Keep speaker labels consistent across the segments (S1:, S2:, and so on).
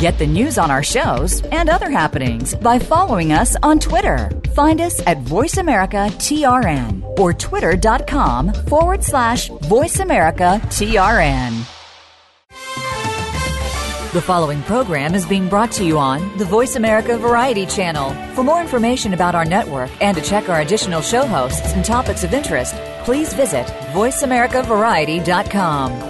S1: Get the news on our shows and other happenings by following us on Twitter. Find us at VoiceAmericaTRN or twitter.com forward slash VoiceAmericaTRN. The following program is being brought to you on the Voice America Variety Channel. For more information about our network and to check our additional show hosts and topics of interest, please visit VoiceAmericaVariety.com.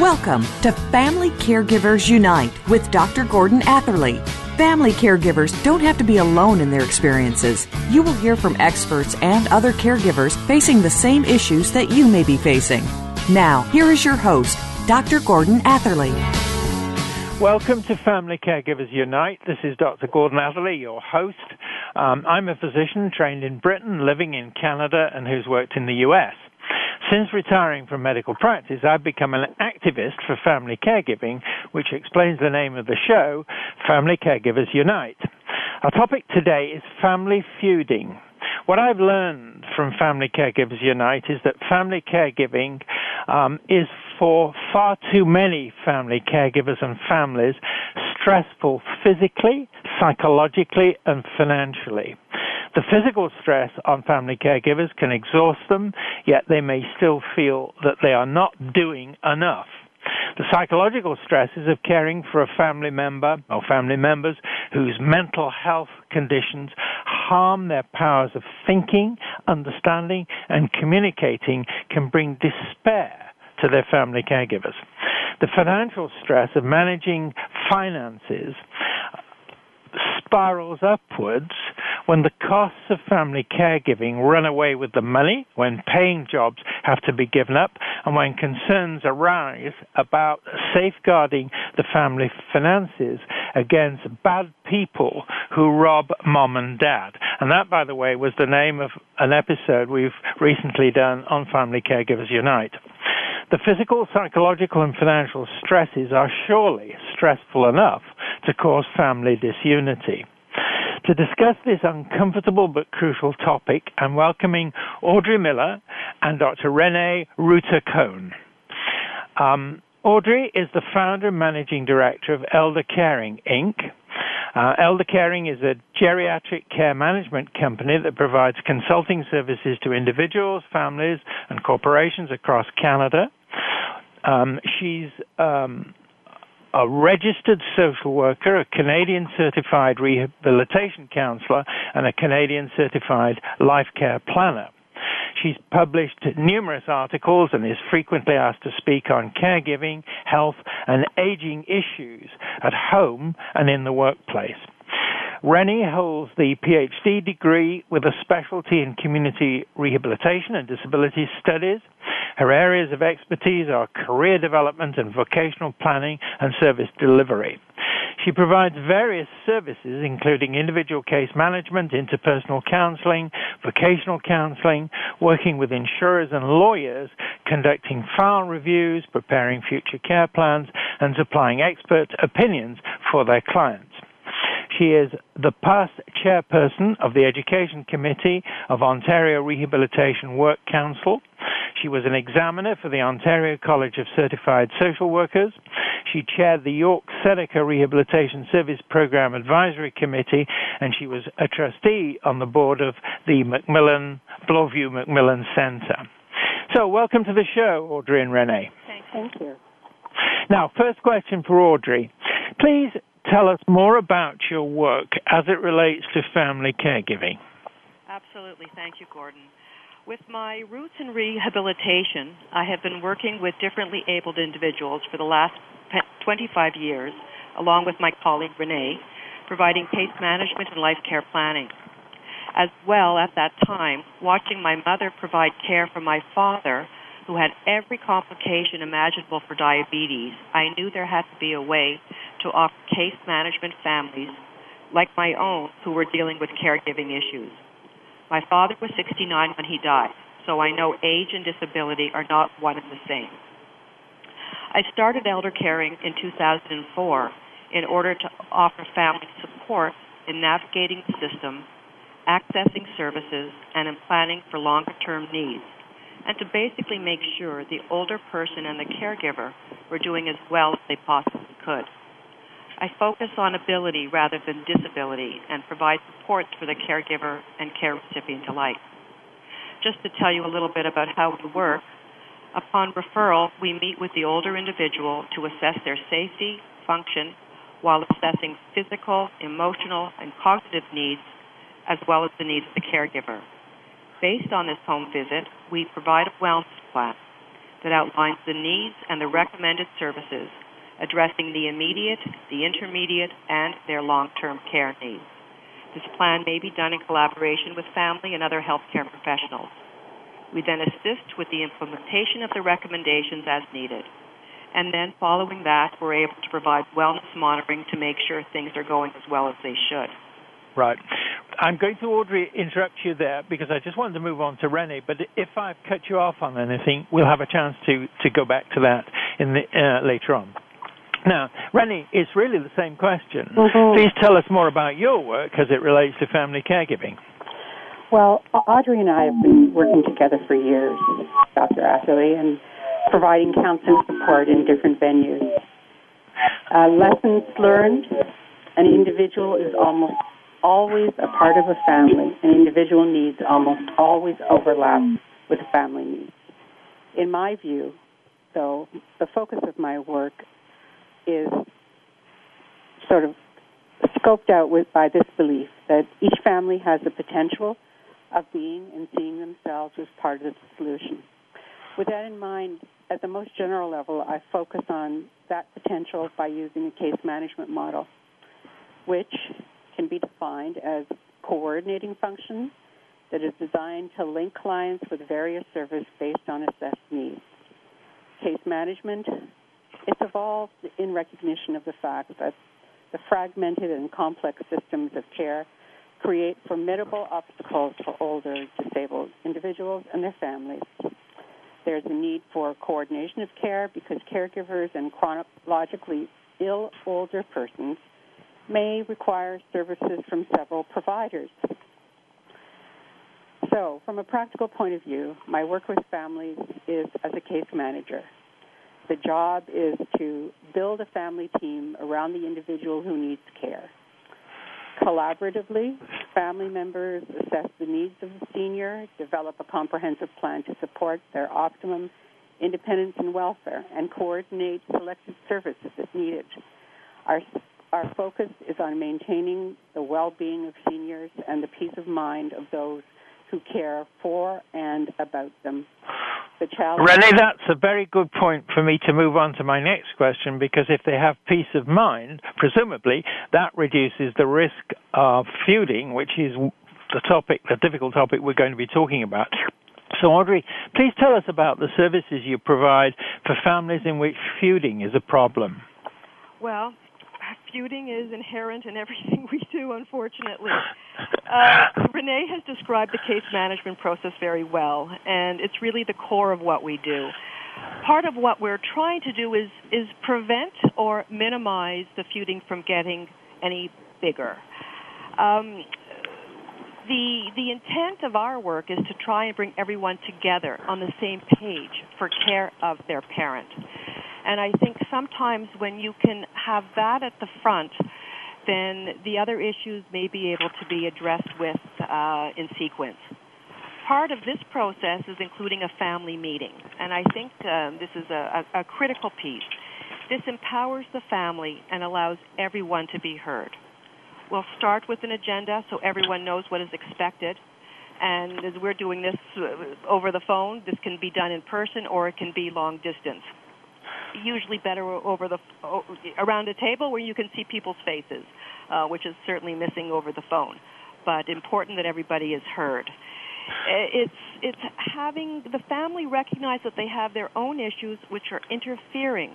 S2: Welcome to Family Caregivers Unite with Dr. Gordon Atherley. Family caregivers don't have to be alone in their experiences. You will hear from experts and other caregivers facing the same issues that you may be facing. Now, here is your host, Dr. Gordon Atherley.
S3: Welcome to Family Caregivers Unite. This is Dr. Gordon Atherley, your host. Um, I'm a physician trained in Britain, living in Canada, and who's worked in the US. Since retiring from medical practice, I've become an activist for family caregiving, which explains the name of the show, Family Caregivers Unite. Our topic today is family feuding. What I've learned from Family Caregivers Unite is that family caregiving um, is for far too many family caregivers and families stressful physically, psychologically, and financially. The physical stress on family caregivers can exhaust them, yet they may still feel that they are not doing enough. The psychological stresses of caring for a family member or family members whose mental health conditions harm their powers of thinking, understanding, and communicating can bring despair to their family caregivers. The financial stress of managing finances spirals upwards when the costs of family caregiving run away with the money, when paying jobs have to be given up, and when concerns arise about safeguarding the family finances against bad people who rob mom and dad. And that, by the way, was the name of an episode we've recently done on Family Caregivers Unite. The physical, psychological, and financial stresses are surely stressful enough to cause family disunity. To discuss this uncomfortable but crucial topic, I'm welcoming Audrey Miller and Dr. Renee Ruiter-Kohn. Um, Audrey is the founder and managing director of Elder Caring, Inc. Uh, Elder Caring is a geriatric care management company that provides consulting services to individuals, families, and corporations across Canada. Um, she's um, a registered social worker, a Canadian certified rehabilitation counselor, and a Canadian certified life care planner. She's published numerous articles and is frequently asked to speak on caregiving, health, and aging issues at home and in the workplace. Rennie holds the PhD degree with a specialty in community rehabilitation and disability studies. Her areas of expertise are career development and vocational planning and service delivery. She provides various services, including individual case management, interpersonal counseling, vocational counseling, working with insurers and lawyers, conducting file reviews, preparing future care plans, and supplying expert opinions for their clients. She is the past chairperson of the Education Committee of Ontario Rehabilitation Work Council. She was an examiner for the Ontario College of Certified Social Workers. She chaired the York Seneca Rehabilitation Service Program Advisory Committee, and she was a trustee on the board of the Macmillan, Bloorview Macmillan Center. So, welcome to the show, Audrey and Renee.
S4: Thank you.
S3: Now, first question for Audrey. Please tell us more about your work as it relates to family caregiving.
S4: Absolutely. Thank you, Gordon. With my roots in rehabilitation, I have been working with differently abled individuals for the last 25 years, along with my colleague Renee, providing case management and life care planning. As well, at that time, watching my mother provide care for my father, who had every complication imaginable for diabetes, I knew there had to be a way to offer case management families like my own who were dealing with caregiving issues. My father was 69 when he died, so I know age and disability are not one and the same. I started elder caring in 2004 in order to offer family support in navigating the system, accessing services, and in planning for longer term needs, and to basically make sure the older person and the caregiver were doing as well as they possibly could. I focus on ability rather than disability and provide supports for the caregiver and care recipient alike. Just to tell you a little bit about how we work, upon referral, we meet with the older individual to assess their safety, function, while assessing physical, emotional, and cognitive needs, as well as the needs of the caregiver. Based on this home visit, we provide a wellness plan that outlines the needs and the recommended services addressing the immediate, the intermediate, and their long term care needs. This plan may be done in collaboration with family and other healthcare professionals. We then assist with the implementation of the recommendations as needed. And then, following that, we're able to provide wellness monitoring to make sure things are going as well as they should.
S3: Right. I'm going to, Audrey, interrupt you there because I just wanted to move on to Renee. But if I've cut you off on anything, we'll have a chance to, to go back to that in the, uh, later on. Now, Rennie, it's really the same question. Mm-hmm. Please tell us more about your work as it relates to family caregiving.
S5: Well, Audrey and I have been working together for years, Dr. Atherley, and providing counseling support in different venues. Uh, lessons learned an individual is almost always a part of a family. An individual needs almost always overlap with family needs. In my view, though, the focus of my work is sort of scoped out with, by this belief that each family has the potential of being and seeing themselves as part of the solution. With that in mind, at the most general level, I focus on that potential by using a case management model, which can be defined as coordinating function that is designed to link clients with various services based on assessed needs. Case management it's evolved in recognition of the fact that the fragmented and complex systems of care create formidable obstacles for older disabled individuals and their families. There's a need for coordination of care because caregivers and chronologically ill older persons may require services from several providers. So, from a practical point of view, my work with families is as a case manager. The job is to build a family team around the individual who needs care. Collaboratively, family members assess the needs of the senior, develop a comprehensive plan to support their optimum independence and welfare, and coordinate selected services if needed. Our, our focus is on maintaining the well being of seniors and the peace of mind of those who care for and about them.
S3: The challenge. Renee, that's a very good point for me to move on to my next question because if they have peace of mind, presumably that reduces the risk of feuding, which is the topic, the difficult topic we're going to be talking about. So, Audrey, please tell us about the services you provide for families in which feuding is a problem.
S4: Well, feuding is inherent in everything we do, unfortunately. Uh, Renee has described the case management process very well, and it's really the core of what we do. Part of what we're trying to do is, is prevent or minimize the feuding from getting any bigger. Um, the, the intent of our work is to try and bring everyone together on the same page for care of their parent. And I think sometimes when you can have that at the front, then the other issues may be able to be addressed with uh, in sequence. Part of this process is including a family meeting, and I think um, this is a, a, a critical piece. This empowers the family and allows everyone to be heard. We'll start with an agenda so everyone knows what is expected. And as we're doing this uh, over the phone, this can be done in person or it can be long distance usually better over the around a table where you can see people's faces, uh, which is certainly missing over the phone. But important that everybody is heard. It's it's having the family recognize that they have their own issues which are interfering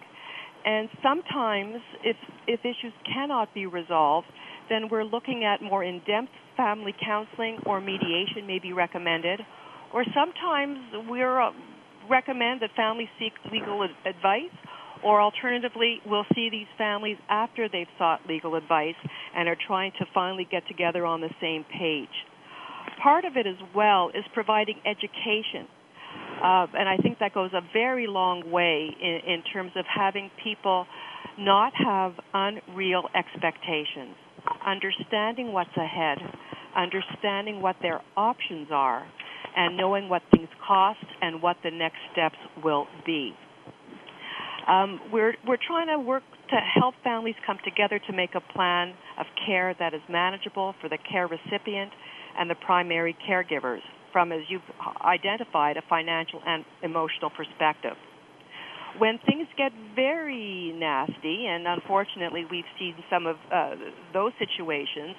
S4: and sometimes, if if issues cannot be resolved, then we're looking at more in-depth family counseling or mediation may be recommended. Or sometimes we're uh, recommend that families seek legal advice or alternatively, we'll see these families after they've sought legal advice and are trying to finally get together on the same page. Part of it as well is providing education. Uh, and I think that goes a very long way in, in terms of having people not have unreal expectations, understanding what's ahead, understanding what their options are, and knowing what things cost and what the next steps will be. Um, we're we're trying to work to help families come together to make a plan of care that is manageable for the care recipient and the primary caregivers from, as you've identified, a financial and emotional perspective. When things get very nasty, and unfortunately we've seen some of uh, those situations,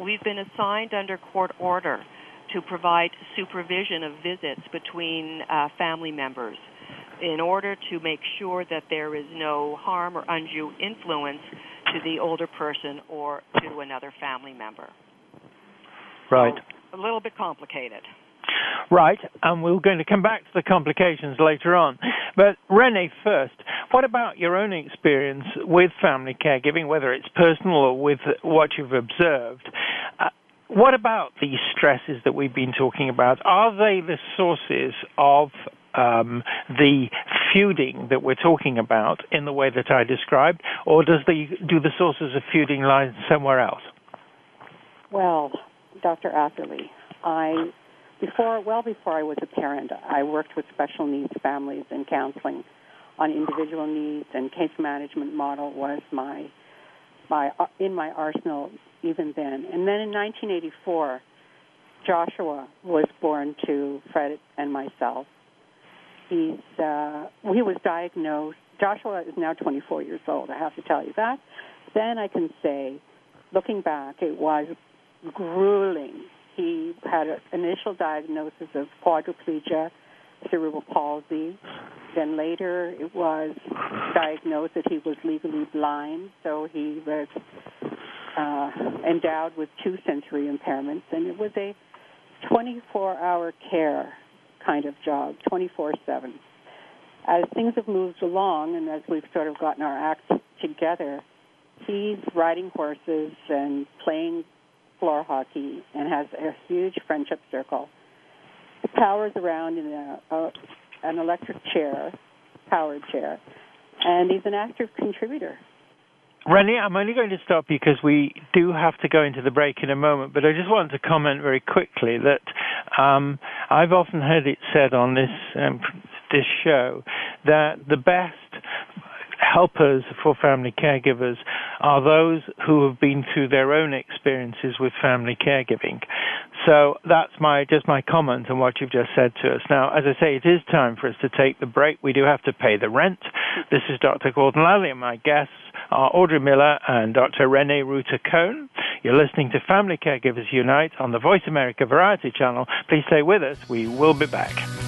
S4: we've been assigned under court order to provide supervision of visits between uh, family members in order to make sure that there is no harm or undue influence to the older person or to another family member.
S3: Right.
S4: So, a little bit complicated.
S3: Right, and we're going to come back to the complications later on. But Renee, first, what about your own experience with family caregiving, whether it's personal or with what you've observed? Uh, what about these stresses that we've been talking about? Are they the sources of um, the feuding that we're talking about in the way that I described, or does the do the sources of feuding lie somewhere else?
S5: Well, Dr. Atherley, I before well before I was a parent, I worked with special needs families in counseling on individual needs, and case management model was my my in my arsenal even then. And then in 1984, Joshua was born to Fred and myself he's uh, he was diagnosed. Joshua is now 24 years old. I have to tell you that. Then I can say, looking back, it was grueling. He had an initial diagnosis of quadriplegia, cerebral palsy. Then later, it was diagnosed that he was legally blind, so he was uh, endowed with two sensory impairments, and it was a 24-hour care kind of job, 24 7. As things have moved along and as we've sort of gotten our act together, he's riding horses and playing floor hockey and has a huge friendship circle. He powers around in a, a, an electric chair, powered chair, and he's an active contributor.
S3: Rennie, I'm only going to stop you because we do have to go into the break in a moment, but I just wanted to comment very quickly that um, I've often heard it said on this um, this show that the best helpers for family caregivers are those who have been through their own experiences with family caregiving. So that's my just my comment on what you've just said to us. Now, as I say, it is time for us to take the break. We do have to pay the rent. This is Dr. Gordon Atherley and my guests are Audrey Miller and Dr. Renee Reuter Cohn. You're listening to Family Caregivers Unite on the Voice America Variety Channel. Please stay with us. We will be back.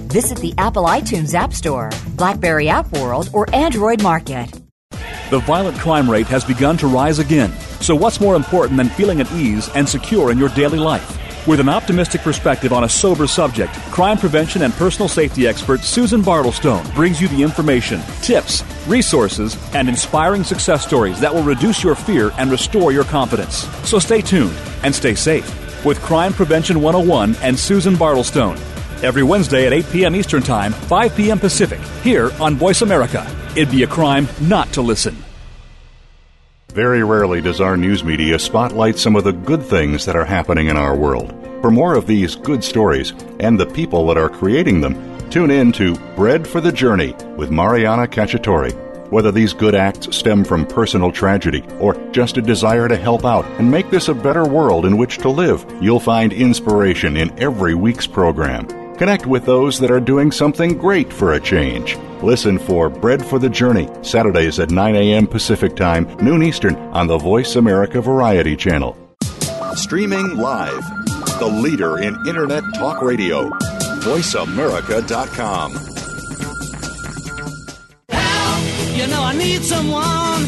S1: Visit the Apple iTunes App Store, Blackberry App World, or Android Market.
S6: The violent crime rate has begun to rise again. So, what's more important than feeling at ease and secure in your daily life? With an optimistic perspective on a sober subject, crime prevention and personal safety expert Susan Bartlestone brings you the information, tips, resources, and inspiring success stories that will reduce your fear and restore your confidence. So stay tuned and stay safe with Crime Prevention 101 and Susan Bartlestone. Every Wednesday at 8 p.m. Eastern Time, 5 p.m. Pacific, here on Voice America. It'd be a crime not to listen.
S7: Very rarely does our news media spotlight some of the good things that are happening in our world. For more of these good stories and the people that are creating them, tune in to Bread for the Journey with Mariana Cacciatore. Whether these good acts stem from personal tragedy or just a desire to help out and make this a better world in which to live, you'll find inspiration in every week's program. Connect with those that are doing something great for a change. Listen for Bread for the Journey, Saturdays at 9 a.m. Pacific Time, noon Eastern, on the Voice America Variety Channel. Streaming live, the leader in Internet Talk Radio, VoiceAmerica.com.
S8: Help! You know I need someone.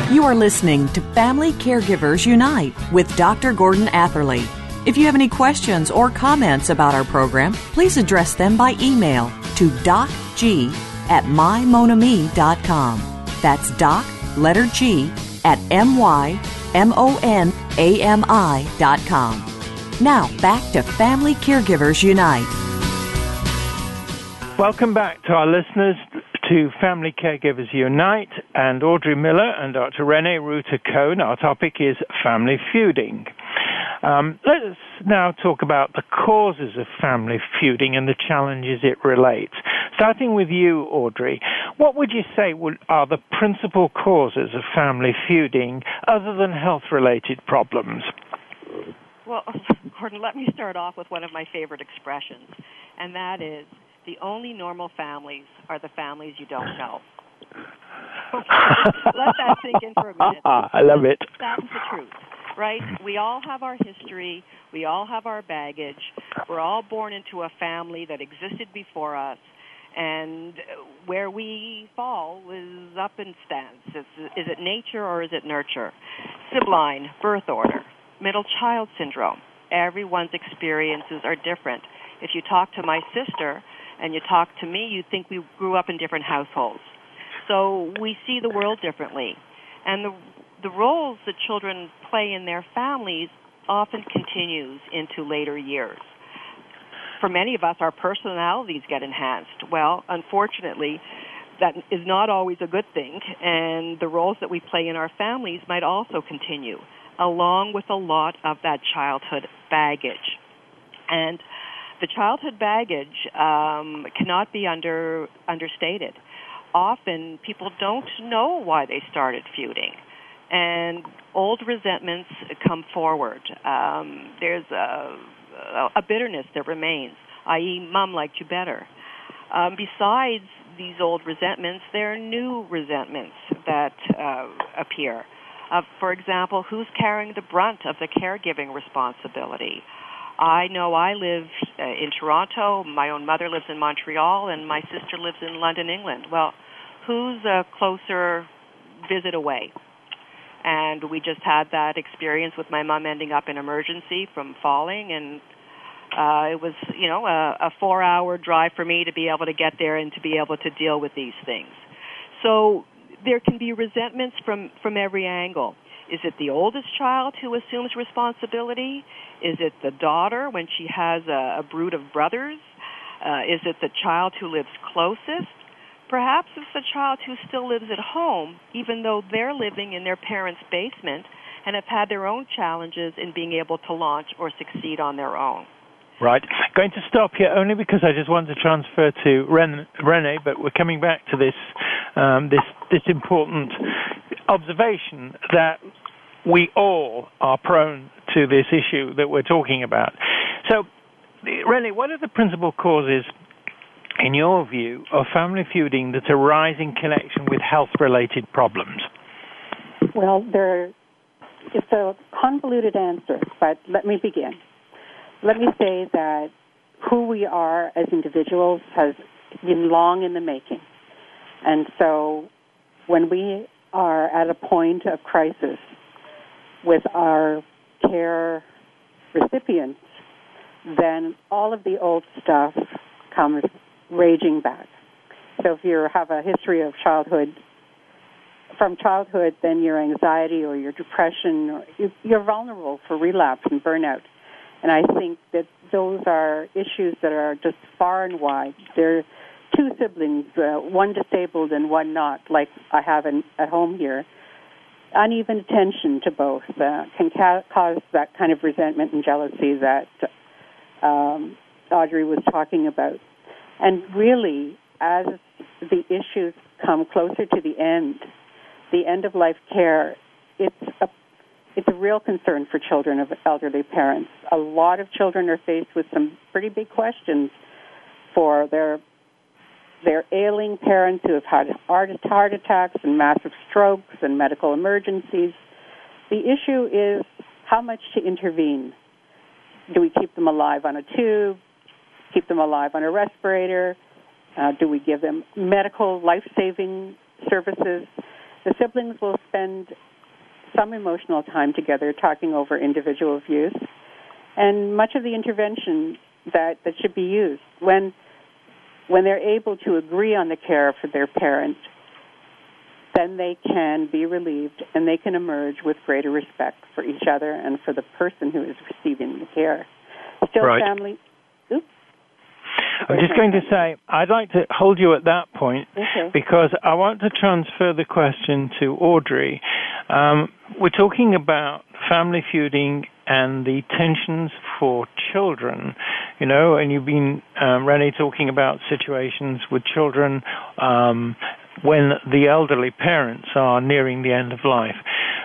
S8: Help!
S2: You are listening to Family Caregivers Unite with Dr. Gordon Atherley. If you have any questions or comments about our program, please address them by email to docg at mymonami.com. That's doc, letter G, at M-Y-M-O-N-A-M-I.com. Now, back to Family Caregivers Unite.
S3: Welcome back to our listeners to Family Caregivers Unite and Audrey Miller and Dr. Renee Ruiter-Kohn. Our topic is family feuding. Um, let's now talk about the causes of family feuding and the challenges it relates. Starting with you, Audrey, what would you say would, are the principal causes of family feuding other than health related problems?
S4: Well, Gordon, let me start off with one of my favorite expressions, and that is the only normal families are the families you don't know. Let that sink in for a minute.
S3: I love it.
S4: That's the truth right? We all have our history. We all have our baggage. We're all born into a family that existed before us. And where we fall is up in stance. Is, it nature or is it nurture? Sibling, birth order, middle child syndrome. Everyone's experiences are different. If you talk to my sister and you talk to me, you think we grew up in different households. So we see the world differently. And the the roles that children play in their families often continues into later years. For many of us, our personalities get enhanced. Well, unfortunately, that is not always a good thing, and the roles that we play in our families might also continue, along with a lot of that childhood baggage. And the childhood baggage um, cannot be under understated. Often, people don't know why they started feuding and old resentments come forward. Um, there's a, a bitterness that remains, i.e., mom liked you better. Um, besides these old resentments, there are new resentments that uh, appear. Uh, for example, who's carrying the brunt of the caregiving responsibility? I know I live uh, in Toronto, my own mother lives in Montreal, and my sister lives in London, England. Well, who's a closer visit away? And we just had that experience with my mom ending up in emergency from falling. And uh it was you know a, a four hour drive for me to be able to get there and to be able to deal with these things. So there can be resentments from from every angle. Is it the oldest child who assumes responsibility? Is it the daughter when she has a, a brood of brothers? Uh, is it the child who lives closest Perhaps it's the child who still lives at home, even though they're living in their parents' basement and have had their own challenges in being able to launch or succeed on their own.
S3: Right. Going to stop here only because I just want to transfer to Ren- Renee, but we're coming back to this um, this this important observation that we all are prone to this issue that we're talking about. So, Renee, what are the principal causes in your view, of family feuding that arise in connection with health related problems?
S5: Well, there, it's a convoluted answer, but let me begin. Let me say that who we are as individuals has been long in the making. And so when we are at a point of crisis with our care recipients, then all of the old stuff comes raging back. So if you have a history of childhood, from childhood, then your anxiety or your depression, you're vulnerable for relapse and burnout. And I think that those are issues that are just far and wide. There are two siblings, uh, one disabled and one not, like I have in, at home here. Uneven attention to both uh, can ca- cause that kind of resentment and jealousy that um, Audrey was talking about. And really, as the issues come closer to the end, the end of life care, it's a it's a real concern for children of elderly parents. A lot of children are faced with some pretty big questions for their their ailing parents who have had heart, heart attacks and massive strokes and medical emergencies. The issue is how much to intervene. Do we keep them alive on a tube? Keep them alive on a respirator? Uh, do we give them medical life saving services? The siblings will spend some emotional time together talking over individual views and much of the intervention that, that should be used when when they're able to agree on the care for their parent then they can be relieved and they can emerge with greater respect for each other and for the person who is receiving the care still
S3: right.
S5: family oops
S3: I'm just going to say, I'd like to hold you at that point
S5: okay.
S3: because I want to transfer the question to Audrey. Um, we're talking about family feuding and the tensions for children, you know, and you've been, um, Rennie, talking about situations with children um, when the elderly parents are nearing the end of life.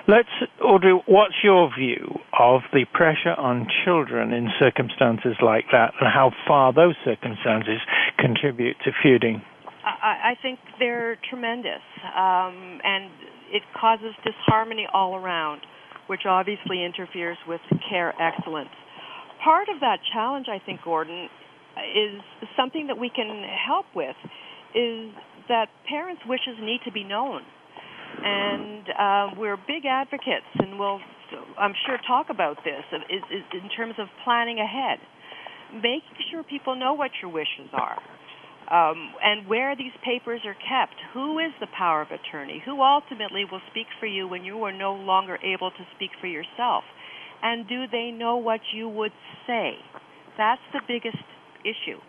S3: Let's, Audrey, what's your view of the pressure on children in circumstances like that and how far those circumstances contribute to feuding?
S4: I, I think they're tremendous, um, and it causes disharmony all around, which obviously interferes with care excellence. Part of that challenge, I think, Gordon, is something that we can help with, is that parents' wishes need to be known and uh, we're big advocates, and we'll, I'm sure, talk about this is, is in terms of planning ahead, making sure people know what your wishes are. Um, and where these papers are kept, who is the power of attorney, who ultimately will speak for you when you are no longer able to speak for yourself, and do they know what you would say? That's the biggest issue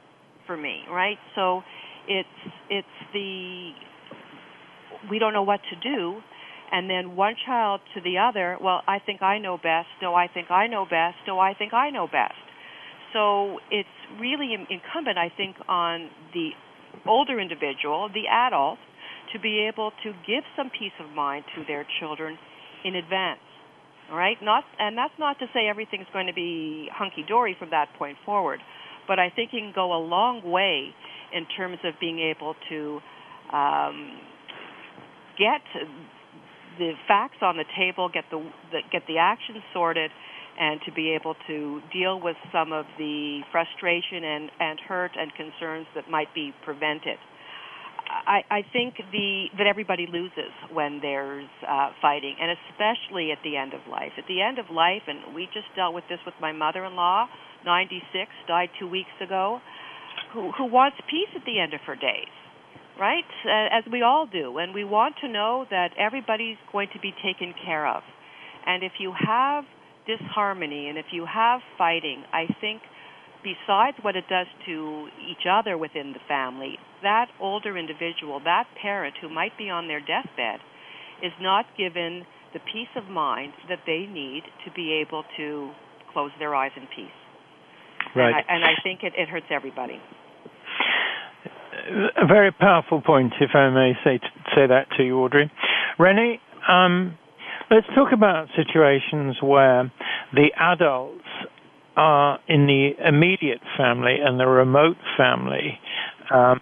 S4: for me, right? So it's it's the we don't know what to do. And then one child to the other well i think i know best. No i think i know best. No i think i know best. So it's really incumbent i think on the older individual the adult to be able to give some peace of mind to their children in advance. All right? Not and that's not to say everything's going to be hunky dory from that point forward but i think it can go a long way in terms of being able to um, get the facts on the table, get the, the get the actions sorted, and to be able to deal with some of the frustration and, and hurt and concerns that might be prevented. I, I think the that everybody loses when there's uh, fighting, and especially at the end of life. At the end of life, and we just dealt with this with my mother-in-law, 96, died two weeks ago, who who wants peace at the end of her days right? As we all do. And we want to know that everybody's going to be taken care of. And if you have disharmony and if you have fighting, I think besides what it does to each other within the family, that older individual, that parent who might be on their deathbed, is not given the peace of mind that they need to be able to close their eyes in peace.
S3: Right.
S4: And I, and I think it, it hurts everybody
S3: a very powerful point, if I may say say that to you, Audrey. Rennie, um, let's talk about situations where the adults are in the immediate family and the remote family, um,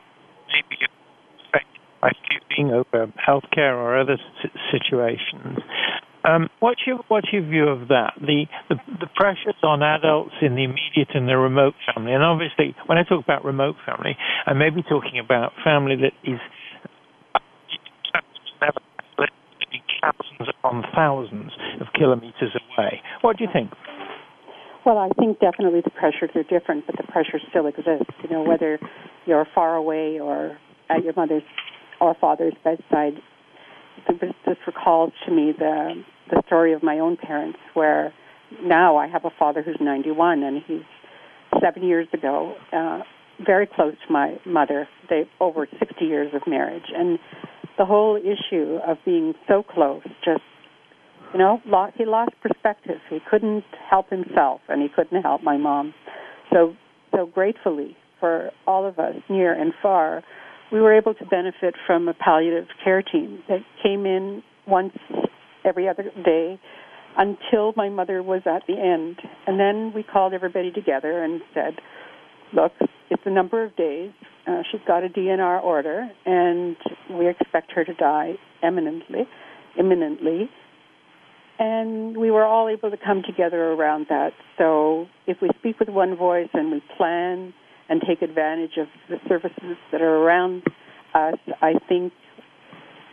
S3: maybe by feuding over healthcare or other situations. Um, what's your what's your view of that? The, the the pressures on adults in the immediate and the remote family, and obviously, when I talk about remote family, I may be talking about family that is thousands upon thousands of kilometers away. What do you think?
S5: Well, I think definitely the pressures are different, but the pressure still exists. You know, whether you're far away or at your mother's or father's bedside. This recalls to me the the story of my own parents, where now I have a father who's 91, and he's seven years ago, uh, very close to my mother. They over 60 years of marriage, and the whole issue of being so close just you know, lost, he lost perspective. He couldn't help himself, and he couldn't help my mom. So, so gratefully for all of us, near and far, we were able to benefit from a palliative care team that came in once every other day until my mother was at the end. And then we called everybody together and said, look, it's a number of days. Uh, she's got a DNR order, and we expect her to die eminently, imminently and we were all able to come together around that. So if we speak with one voice and we plan and take advantage of the services that are around us, I think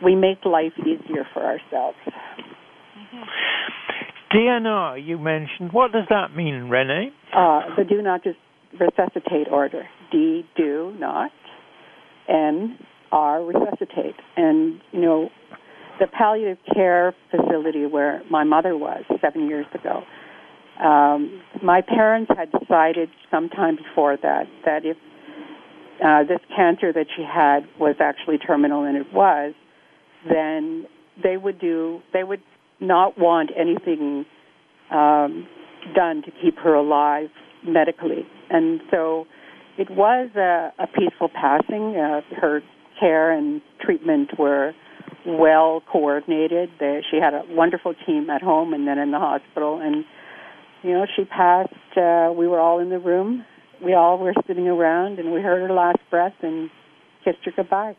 S5: we make life easier for ourselves.
S3: Mm-hmm. DNR, you mentioned. What does that mean, Renee?
S5: Uh, the do not just resuscitate order. D, do not. N, R, resuscitate. And, you know, the palliative care facility where my mother was seven years ago. Um, my parents had decided sometime before that that if uh, this cancer that she had was actually terminal, and it was, then they would do they would not want anything um, done to keep her alive medically, and so it was a, a peaceful passing. Uh, her care and treatment were well coordinated. They, she had a wonderful team at home and then in the hospital. And, you know, she passed. Uh, we were all in the room. We all were sitting around and we heard her last breath and kissed her goodbye.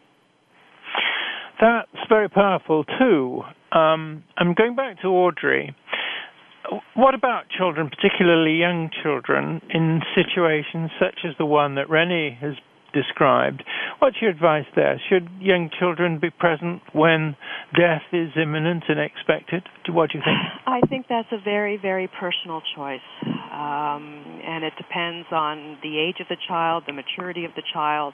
S3: That's very powerful, too. Um, I'm going back to Audrey. What about children, particularly young children, in situations such as the one that Rennie has described. What's your advice there? Should young children be present when death is imminent and expected? What do you think?
S4: I think that's a very, very personal choice. Um, and it depends on the age of the child, the maturity of the child,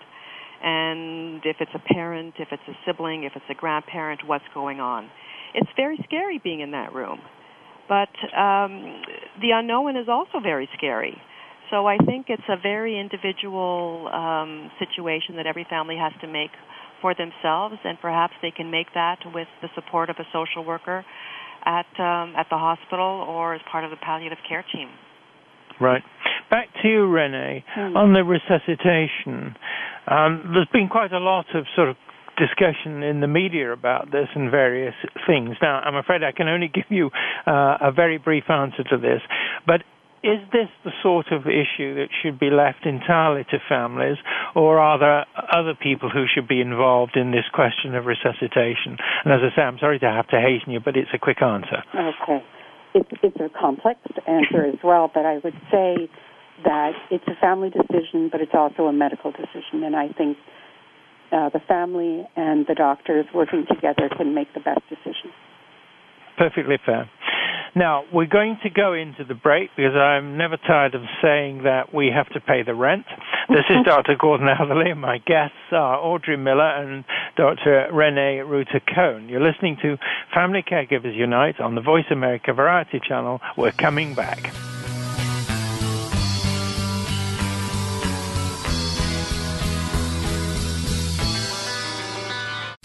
S4: and if it's a parent, if it's a sibling, if it's a grandparent, what's going on. It's very scary being in that room. But um, the unknown is also very scary. So I think it's a very individual um, situation that every family has to make for themselves, and perhaps they can make that with the support of a social worker at um, at the hospital or as part of the palliative care team.
S3: Right. Back to you, Renee, mm. on the resuscitation. Um, there's been quite a lot of sort of discussion in the media about this and various things. Now, I'm afraid I can only give you uh, a very brief answer to this, but is this the sort of issue that should be left entirely to families, or are there other people who should be involved in this question of resuscitation? And as I say, I'm sorry to have to hasten you, but it's a quick answer.
S5: Okay. It's, it's a complex answer as well, but I would say that it's a family decision, but it's also a medical decision, and I think uh, the family and the doctors working together can make the best decision.
S3: Perfectly fair. Now, we're going to go into the break because I'm never tired of saying that we have to pay the rent. This is Dr. Gordon Atherley. My guests are Audrey Miller and Dr. Renee Rutter Cohn. You're listening to Family Caregivers Unite on the Voice America Variety Channel. We're coming back.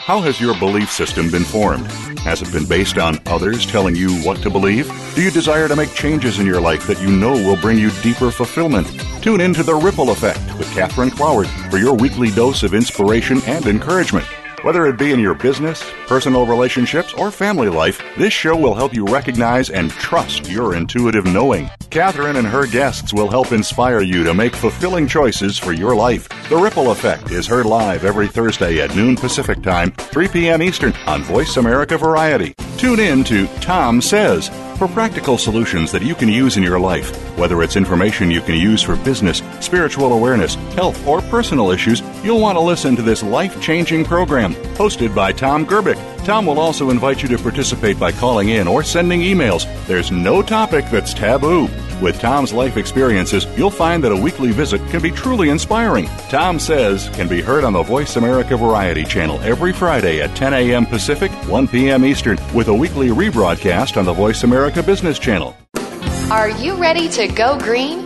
S9: How has your belief system been formed? Has it been based on others telling you what to believe? Do you desire to make changes in your life that you know will bring you deeper fulfillment? Tune in to The Ripple Effect with Catherine Cloward for your weekly dose of inspiration and encouragement. Whether it be in your business, personal relationships, or family life, this show will help you recognize and trust your intuitive knowing. Catherine and her guests will help inspire you to make fulfilling choices for your life. The Ripple Effect is heard live every Thursday at noon Pacific Time, 3 p.m. Eastern on Voice America Variety. Tune in to Tom Says for practical solutions that you can use in your life. Whether it's information you can use for business, spiritual awareness, health, or personal issues, you'll want to listen to this life changing program hosted by Tom Gerbic. Tom will also invite you to participate by calling in or sending emails. There's no topic that's taboo. With Tom's life experiences, you'll find that a weekly visit can be truly inspiring. Tom Says can be heard on the Voice America Variety channel every Friday at 10 a.m. Pacific, 1 p.m. Eastern, with a weekly rebroadcast on the Voice America Business channel.
S10: Are you ready to go green?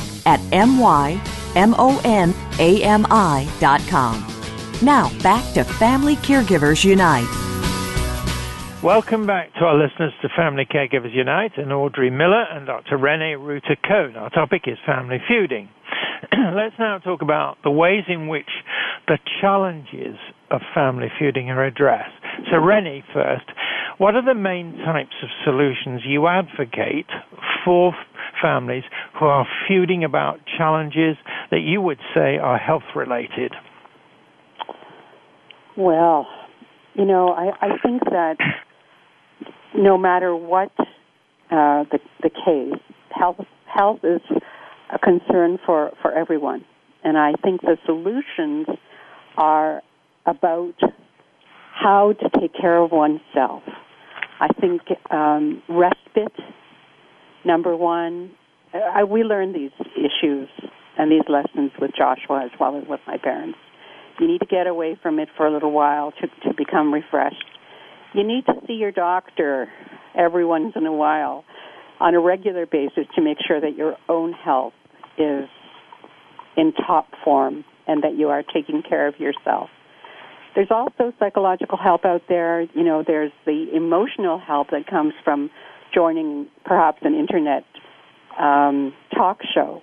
S2: at mymonami.com. Now, back to Family Caregivers Unite.
S3: Welcome back to our listeners to Family Caregivers Unite and Audrey Miller and Dr. Renee Ruta Cohn. Our topic is family feuding. Let's now talk about the ways in which the challenges of family feuding are addressed. So, Renee, first, what are the main types of solutions you advocate for families who are feuding about challenges that you would say are health related?
S5: Well, you know, I, I think that no matter what uh, the, the case, health health is a concern for, for everyone. And I think the solutions are about how to take care of oneself. I think um, respite Number one, I, we learned these issues and these lessons with Joshua as well as with my parents. You need to get away from it for a little while to, to become refreshed. You need to see your doctor every once in a while on a regular basis to make sure that your own health is in top form and that you are taking care of yourself. There's also psychological help out there. You know, there's the emotional help that comes from joining perhaps an internet um, talk show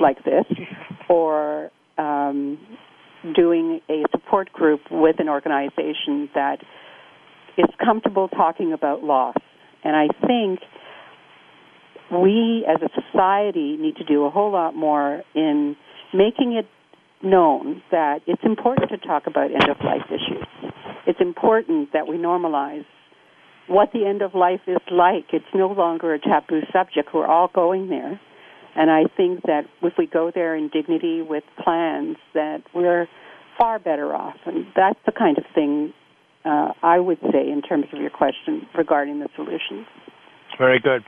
S5: like this or um, doing a support group with an organization that is comfortable talking about loss. And I think we as a society need to do a whole lot more in making it known that it's important to talk about end of life issues. It's important that we normalize what the end of life is like. It's no longer a taboo subject. We're all going there. And I think that if we go there in dignity with plans, that we're far better off. And that's the kind of thing uh, I would say in terms of your question regarding the solutions.
S3: Very good.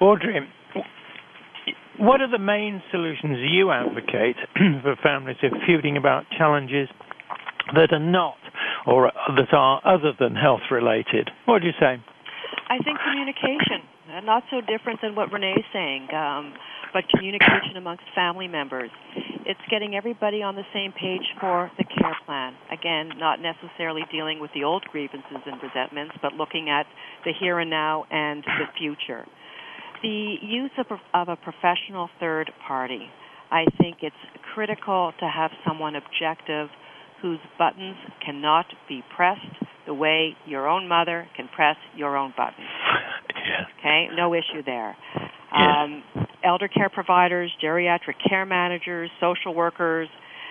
S3: Audrey, what are the main solutions you advocate for families who are feuding about challenges that are not or that are other than health related. What do you say?
S4: I think communication, uh, not so different than what Renee is saying, um, but communication amongst family members. It's getting everybody on the same page for the care plan. Again, not necessarily dealing with the old grievances and resentments, but looking at the here and now and the future. The use of, of a professional third party. I think it's critical to have someone objective whose buttons cannot be pressed the way your own mother can press your own buttons.
S3: Yeah.
S4: Okay, no issue there. Yeah. Um, elder care providers, geriatric care managers, social workers,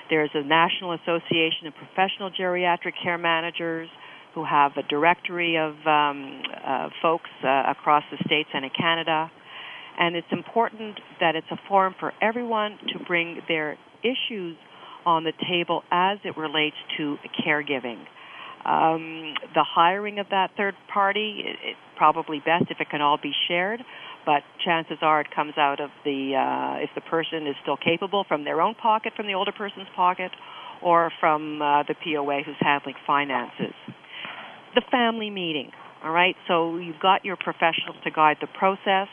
S4: There's a National Association of Professional Geriatric Care Managers who have a directory of um, uh, folks uh, across the states and in Canada. And it's important that it's a forum for everyone to bring their issues on the table as it relates to caregiving. Um, the hiring of that third party, it's probably best if it can all be shared, but chances are it comes out of the, uh, if the person is still capable from their own pocket, from the older person's pocket, or from uh, the POA who's handling finances. The family meeting, all right? So you've got your professionals to guide the process,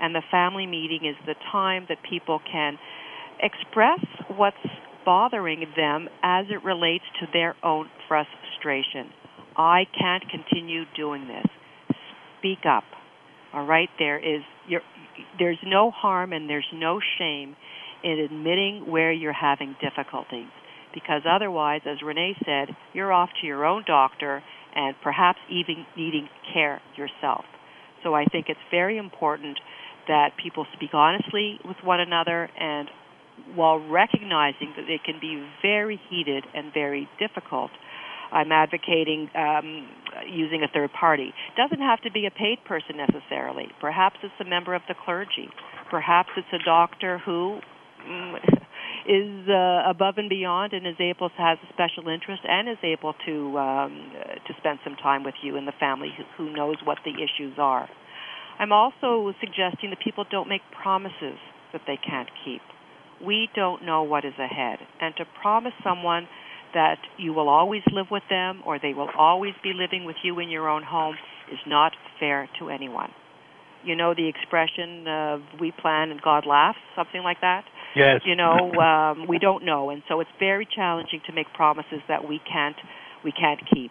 S4: and the family meeting is the time that people can express what's bothering them as it relates to their own frustration. I can't continue doing this. Speak up. All right, there is there's no harm and there's no shame in admitting where you're having difficulties because otherwise, as Renee said, you're off to your own doctor and perhaps even needing care yourself. So I think it's very important that people speak honestly with one another and while recognizing that it can be very heated and very difficult. I'm advocating um, using a third party. Doesn't have to be a paid person necessarily. Perhaps it's a member of the clergy. Perhaps it's a doctor who mm, is uh, above and beyond and is able to has a special interest and is able to um, to spend some time with you and the family who, who knows what the issues are. I'm also suggesting that people don't make promises that they can't keep we don't know what is ahead. And to promise someone that you will always live with them or they will always be living with you in your own home is not fair to anyone. You know the expression of we plan and God laughs, something like that?
S3: Yes.
S4: You know, um, we don't know, and so it's very challenging to make promises that we can't we can't keep.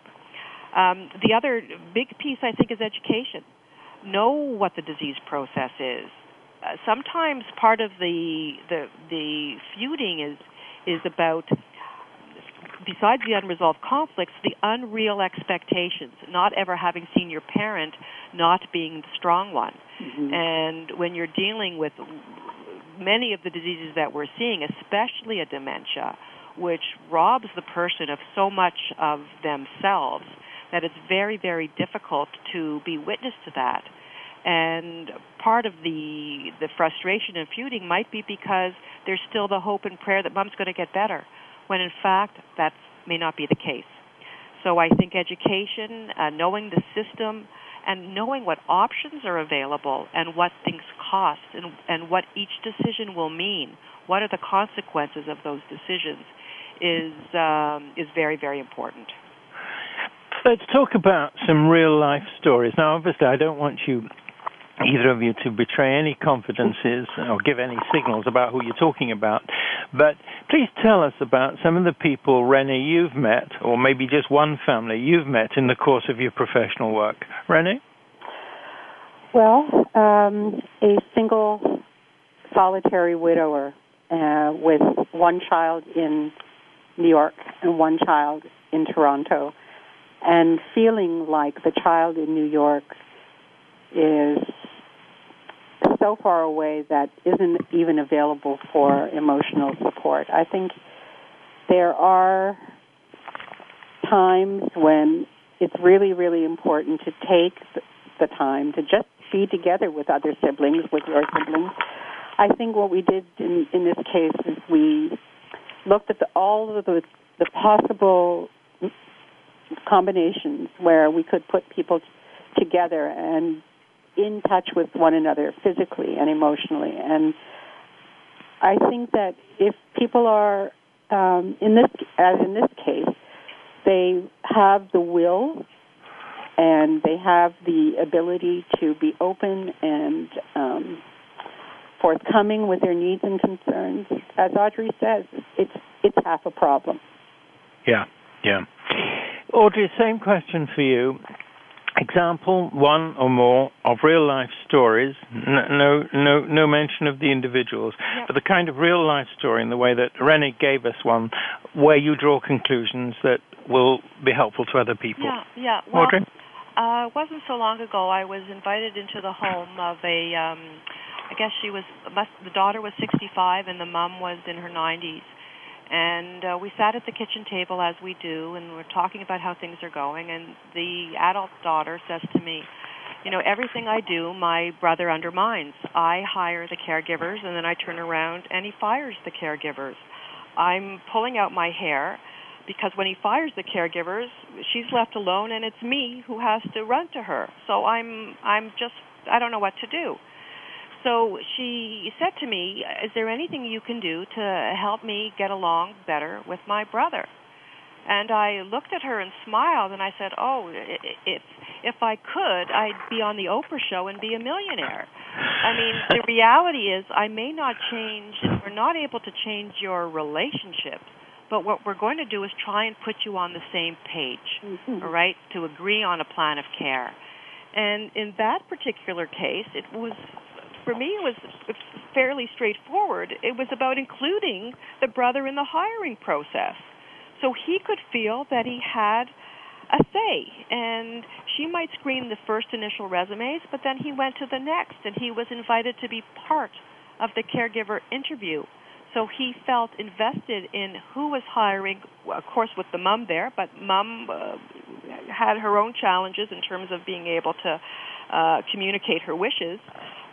S4: Um, the other big piece, I think, is education. Know what the disease process is uh, sometimes part of the the the feuding is is about besides the unresolved conflicts, the unreal expectations, not ever having seen your parent not being the strong one. Mm-hmm. And when you're dealing with many of the diseases that we're seeing, especially a dementia, which robs the person of so much of themselves, that it's very, very difficult to be witness to that. And part of the the frustration and feuding might be because there's still the hope and prayer that mom's going to get better, when in fact that may not be the case. So I think education, uh, knowing the system, and knowing what options are available and what things cost and, and what each decision will mean, what are the consequences of those decisions, is um, is very very important.
S3: Let's talk about some real life stories. Now, obviously, I don't want you either of you to betray any confidences or give any signals about who you're talking about. But please tell us about some of the people, Renee, you've met, or maybe just one family you've met in the course of your professional work. Renee?
S5: Well, um, a single solitary widower uh, with one child in New York and one child in Toronto, and feeling like the child in New York is so far away that isn't even available for emotional support. I think there are times when it's really, really important to take the time to just be together with other siblings, with your siblings. I think what we did in, in this case is we looked at the, all of the, the possible combinations where we could put people together and in touch with one another physically and emotionally. And I think that if people are um, in this, as in this case, they have the will and they have the ability to be open and um, forthcoming with their needs and concerns. As Audrey says, it's it's half a problem.
S3: Yeah, yeah. Audrey, same question for you example, one or more of real life stories, no, no, no mention of the individuals, yep. but the kind of real life story in the way that Rennie gave us one, where you draw conclusions that will be helpful to other people.
S4: Yeah, yeah. Well, Audrey? Uh, it wasn't so long ago. I was invited into the home of a, um, I guess she was, the daughter was 65 and the mom was in her 90s And uh, we sat at the kitchen table as we do, and we're talking about how things are going. And the adult daughter says to me, you know, everything I do, my brother undermines. I hire the caregivers, and then I turn around and he fires the caregivers. I'm pulling out my hair because when he fires the caregivers, she's left alone, and it's me who has to run to her. So I'm I'm just I don't know what to do. So she said to me, "Is there anything you can do to help me get along better with my brother?" And I looked at her and smiled, and I said, "Oh, if if I could, I'd be on the Oprah show and be a millionaire." I mean, the reality is, I may not change. We're not able to change your relationship, but what we're going to do is try and put you on the same page,
S5: Mm-hmm.
S4: all right, to agree on a plan of care. And in that particular case, it was for me it was fairly straightforward. It was about including the brother in the hiring process. So he could feel that he had a say and she might screen the first initial resumes, but then he went to the next and he was invited to be part of the caregiver interview. So he felt invested in who was hiring, of course, with the mom there, but mom uh, had her own challenges in terms of being able to uh, communicate her wishes.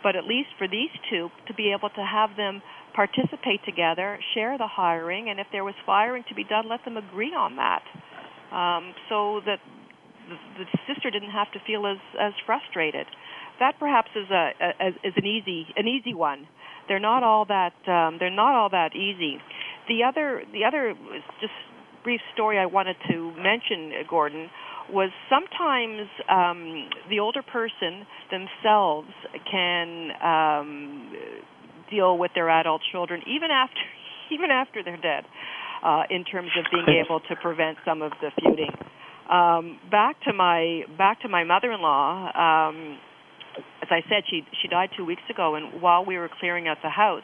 S4: But at least for these two, to be able to have them participate together, share the hiring, and if there was firing to be done, let them agree on that, um, so that the, the sister didn't have to feel as as frustrated. That perhaps is a, a is an easy an easy one they're not all that um, they're not all that easy. The other the other just brief story I wanted to mention, Gordon, was sometimes um, the older person themselves can um, deal with their adult children even after even after they're dead, uh, in terms of being able to prevent some of the feuding. Um, back to my back to my mother-in-law. Um, as I said, she she died two weeks ago, and while we were clearing out the house,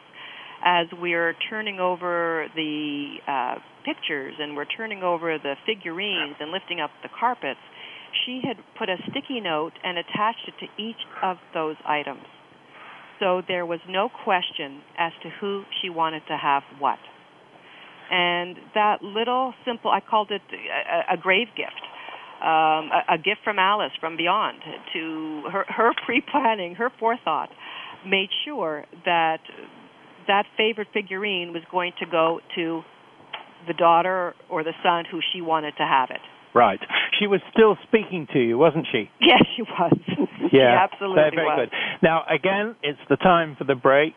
S4: as we're turning over the uh, pictures and we're turning over the figurines and lifting up the carpets, she had put a sticky note and attached it to each of those items. So there was no question as to who she wanted to have what. And that little simple, I called it a, a grave gift um, a, a gift from Alice from beyond to her, her pre-planning, her forethought, made sure that that favorite figurine was going to go to the daughter or the son who she wanted to have it.
S3: Right. She was still speaking to you, wasn't she?
S4: Yes, she was.
S3: Yeah,
S4: she absolutely
S3: very, very
S4: was.
S3: good. Now, again, it's the time for the break.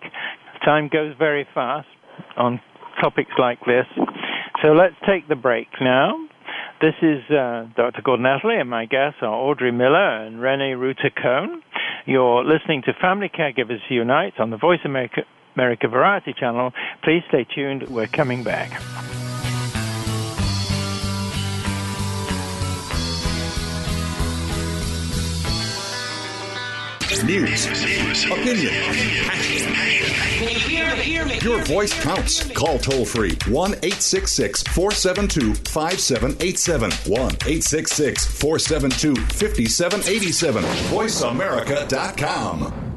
S3: Time goes very fast on topics like this. So let's take the break now. This is uh, Dr. Gordon Atherley, and my guests are Audrey Miller and Renee Ruiter-Kohn. You're listening to Family Caregivers Unite on the Voice America, America Variety Channel. Please stay tuned. We're coming back.
S7: News, opinion, Your voice counts. Call toll free 1 866 472 5787. 1 866 472 5787. VoiceAmerica.com.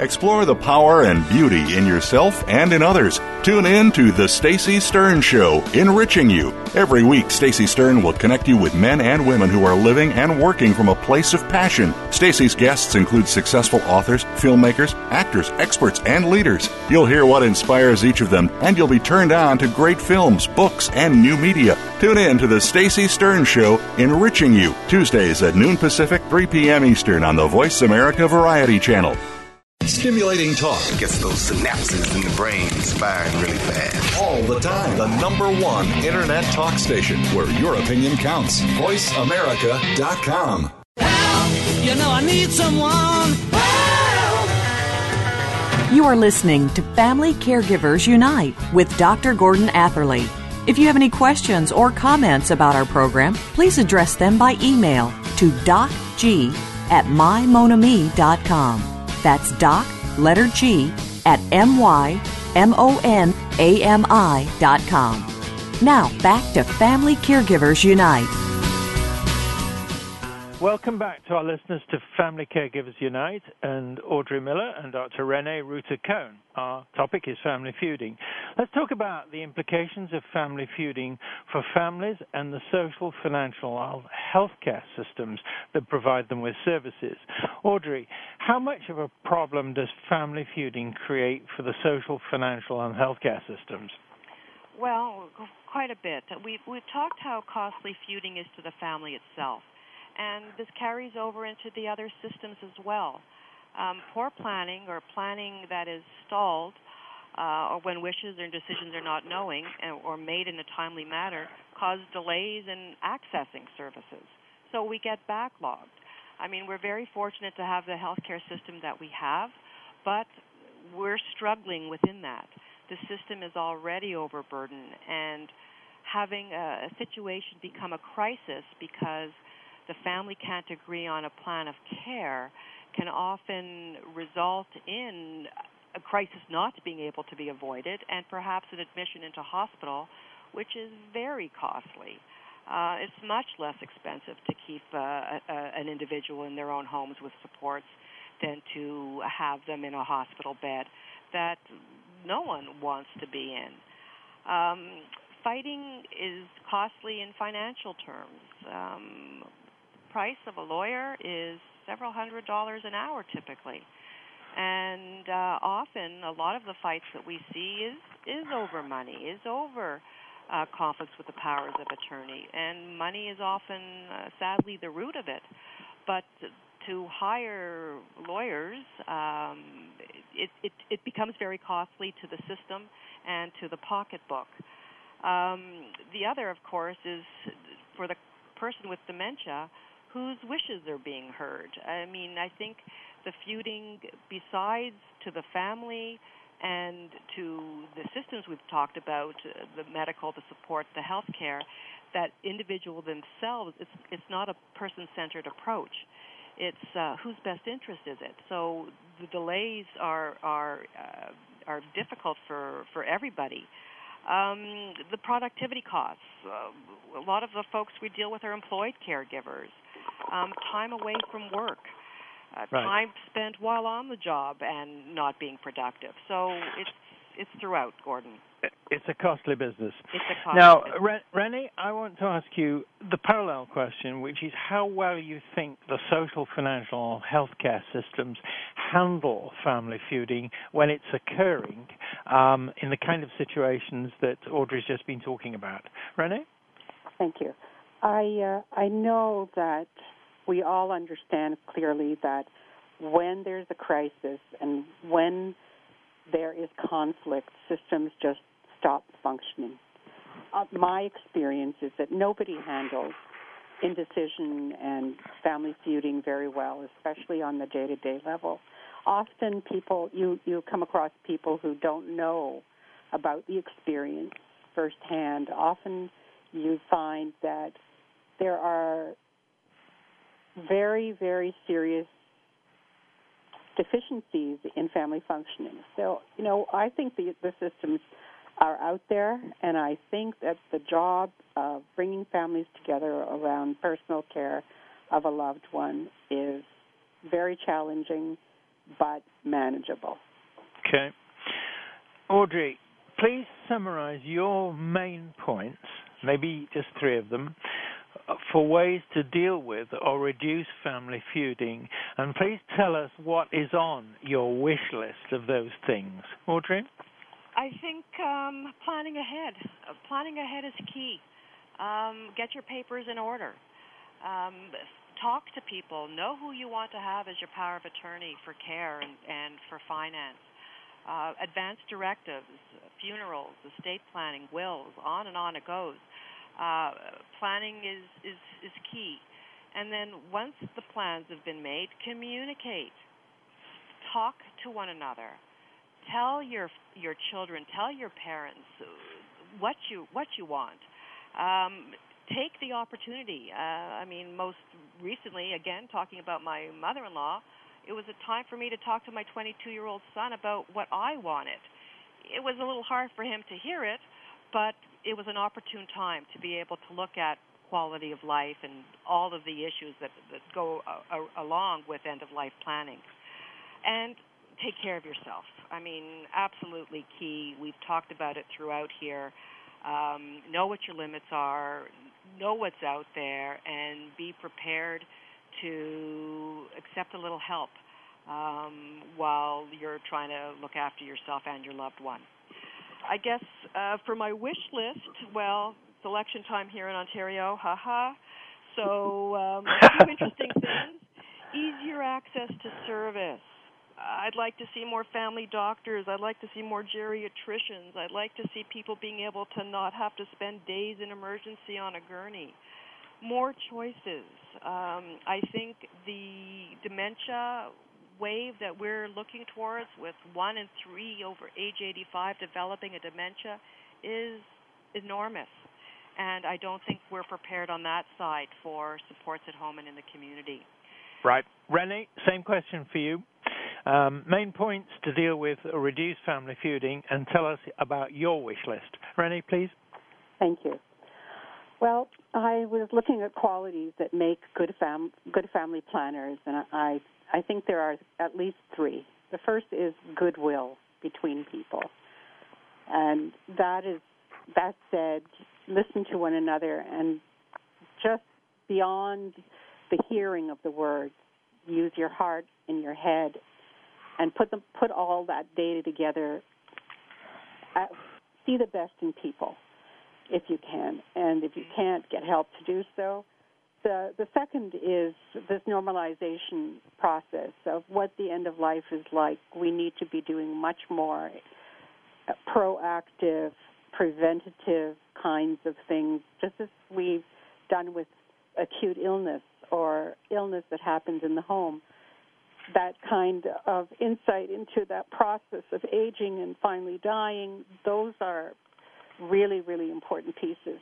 S9: Explore the power and beauty in yourself and in others. Tune in to The Stacy Stern Show, enriching you. Every week, Stacy Stern will connect you with men and women who are living and working from a place of passion. Stacy's guests include successful authors, filmmakers, actors, experts, and leaders. You'll hear what inspires each of them, and you'll be turned on to great films, books, and new media. Tune in to The Stacy Stern Show, enriching you, Tuesdays at noon Pacific, 3 p.m. Eastern on the Voice America Variety Channel.
S7: Stimulating talk.
S11: It gets those synapses in the brain firing really fast.
S7: All the time. The number one internet talk station where your opinion counts. VoiceAmerica.com.
S8: You know I need someone.
S2: You are listening to Family Caregivers Unite with Dr. Gordon Atherley. If you have any questions or comments about our program, please address them by email to docg at mymonami.com. That's doc, letter G, at M-Y-M-O-N-A-M-I.com. Now, back to Family Caregivers Unite.
S3: Welcome back to our listeners to Family Caregivers Unite and Audrey Miller and Dr. Renee Ruiter-Kohn. Our topic is family feuding. Let's talk about the implications of family feuding for families and the social, financial, and healthcare systems that provide them with services. Audrey, how much of a problem does family feuding create for the social, financial, and healthcare systems?
S4: Well, quite a bit. We've, we've talked how costly feuding is to the family itself and this carries over into the other systems as well. Um, poor planning or planning that is stalled uh, or when wishes or decisions are not knowing or made in a timely manner cause delays in accessing services. So we get backlogged. I mean, we're very fortunate to have the healthcare system that we have, but we're struggling within that. The system is already overburdened, and having a situation become a crisis because the family can't agree on a plan of care can often result in a crisis not being able to be avoided and perhaps an admission into hospital, which is very costly. Uh, it's much less expensive to keep uh, a, an individual in their own homes with supports than to have them in a hospital bed that no one wants to be in. Um, fighting is costly in financial terms. Um, price of a lawyer is several hundred dollars an hour typically. And uh, often, a lot of the fights that we see is is over money, is over uh, conflicts with the powers of attorney, and money is often, uh, sadly, the root of it. But to hire lawyers, um, it, it, it becomes very costly to the system and to the pocketbook. Um, the other, of course, is for the person with dementia whose wishes are being heard. I mean, I think the feuding, besides to the family and to the systems we've talked about, uh, the medical, the support, the healthcare, that individual themselves, it's, it's not a person-centered approach. It's uh, whose best interest is it? So the delays are are uh, are difficult for for everybody. Um, the productivity costs. Uh, a lot of the folks we deal with are employed caregivers um, time away from work, uh, right. time spent while on the job and not being productive. So it's it's throughout, Gordon.
S3: It's a costly business.
S4: It's a costly
S3: now,
S4: business.
S3: Re- Rennie, I want to ask you the parallel question, which is how well you think the social, financial, healthcare systems handle family feuding when it's occurring um, in the kind of situations that Audrey's just been talking about. Rennie?
S5: Thank you. I uh, I know that we all understand clearly that when there's a crisis and when there is conflict, systems just stop functioning. Uh, my experience is that nobody handles indecision and family feuding very well, especially on the day-to-day level. Often, people you you come across people who don't know about the experience firsthand. Often, you find that there are very, very serious deficiencies in family functioning. So, you know, I think the, the systems are out there, and I think that the job of bringing families together around personal care of a loved one is very challenging but manageable.
S3: Okay. Audrey, please summarize your main points, maybe just three of them, for ways to deal with or reduce family feuding. And please tell us what is on your wish list of those things. Audrey?
S4: I think um, planning ahead. Uh, planning ahead is key. Um, get your papers in order. Um, talk to people. Know who you want to have as your power of attorney for care and, and for finance. Uh, advance directives, funerals, estate planning, wills, on and on it goes. Uh, planning is, is, is key. And then once the plans have been made, communicate. Talk to one another. Tell your your children, tell your parents what you what you want. Um, take the opportunity. Uh, I mean, most recently, again, talking about my mother-in-law, it was a time for me to talk to my 22-year-old son about what I wanted. It was a little hard for him to hear it, but it was an opportune time to be able to look at quality of life and all of the issues that that go uh, along with end of life planning. And take care of yourself. I mean, absolutely key. We've talked about it throughout here. Um, know what your limits are, know what's out there, and be prepared to accept a little help um, while you're trying to look after yourself and your loved one. I guess uh, for my wish list, well, it's election time here in Ontario, haha. So um, a few interesting things: easier access to service. I'd like to see more family doctors. I'd like to see more geriatricians. I'd like to see people being able to not have to spend days in emergency on a gurney. More choices. Um, I think the dementia wave that we're looking towards, with one in three over age 85 developing a dementia, is enormous. And I don't think we're prepared on that side for supports at home and in the community.
S3: Right. Renee, same question for you. Um, main points to deal with reduced family feuding, and tell us about your wish list. Renee, please.
S5: Thank you. Well, I was looking at qualities that make good fam- good family planners, and I I think there are at least three. The first is goodwill between people, and that is that said, listen to one another and just beyond the hearing of the words, use your heart and your head and put them put all that data together. Uh, see the best in people if you can, and if you can't, get help to do so. The the second is this normalization process of what the end of life is like. We need to be doing much more proactive, preventative kinds of things, just as we've done with acute illness or illness that happens in the home that kind of insight into that process of aging and finally dying, those are really, really important pieces.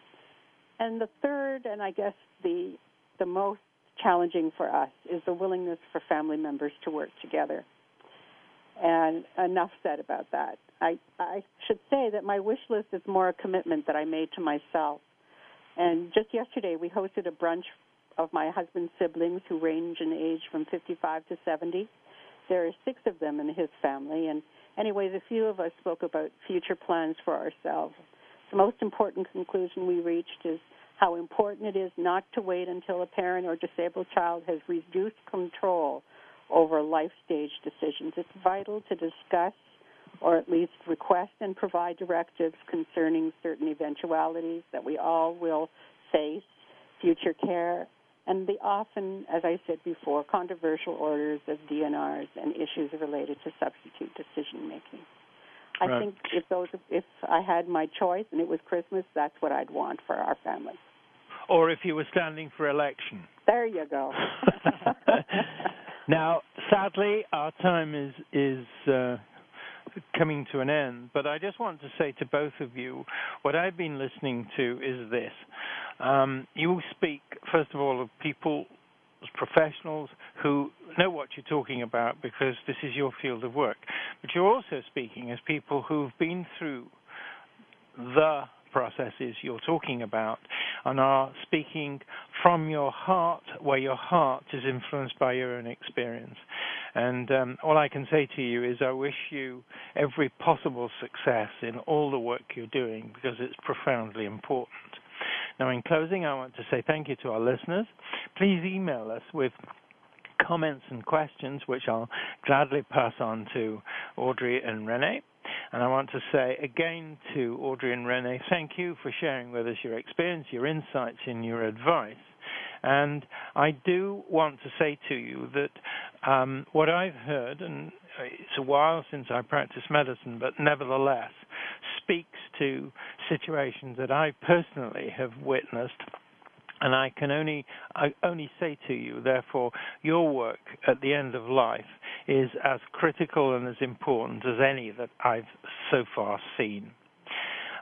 S5: And the third, and I guess the the most challenging for us, is the willingness for family members to work together. And enough said about that. I, I should say that my wish list is more a commitment that I made to myself. And just yesterday, we hosted a brunch of my husband's siblings who range in age from 55 to 70. There are six of them in his family, and anyways, a few of us spoke about future plans for ourselves. The most important conclusion we reached is how important it is not to wait until a parent or disabled child has reduced control over life stage decisions. It's vital to discuss or at least request and provide directives concerning certain eventualities that we all will face, future care, and the often, as I said before, controversial orders of DNRs and issues related to substitute decision making. I right. think if those, if I had my choice and it was Christmas, that's what I'd want for our family.
S3: Or if you were standing for election.
S5: There you go.
S3: now, sadly, our time is is uh, coming to an end. But I just want to say to both of you, what I've been listening to is this. Um, you speak, first of all, of people, professionals who know what you're talking about because this is your field of work. But you're also speaking as people who've been through the processes you're talking about and are speaking from your heart, where your heart is influenced by your own experience. And um, all I can say to you is I wish you every possible success in all the work you're doing because it's profoundly important. Now, in closing, I want to say thank you to our listeners. Please email us with comments and questions, which I'll gladly pass on to Audrey and Renee. And I want to say again to Audrey and Renee, thank you for sharing with us your experience, your insights, and your advice. And I do want to say to you that um, what I've heard, and it's a while since I practiced medicine, but nevertheless speaks to situations that I personally have witnessed. And I can only I only say to you, therefore, your work at the end of life is as critical and as important as any that I've so far seen.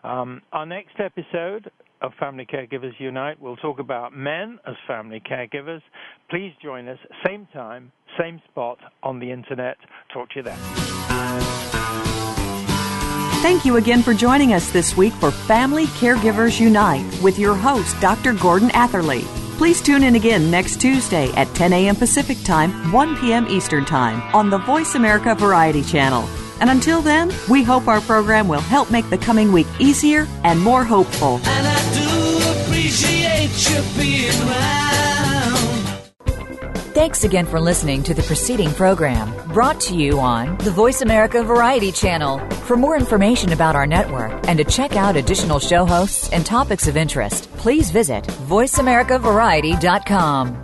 S3: Um, our next episode of Family Caregivers Unite, we'll talk about men as family caregivers. Please join us, same time, same spot on the internet. Talk to you then.
S2: Thank you again for joining us this week for Family Caregivers Unite with your host, Dr. Gordon Atherley. Please tune in again next Tuesday at 10 a.m. Pacific Time, 1 p.m. Eastern Time on the Voice America Variety Channel. And until then, we hope our program will help make the coming week easier and more hopeful.
S8: And I do appreciate you being around.
S1: Thanks again for listening to the preceding program brought to you on the Voice America Variety Channel. For more information about our network and to check out additional show hosts and topics of interest, please visit VoiceAmericaVariety.com.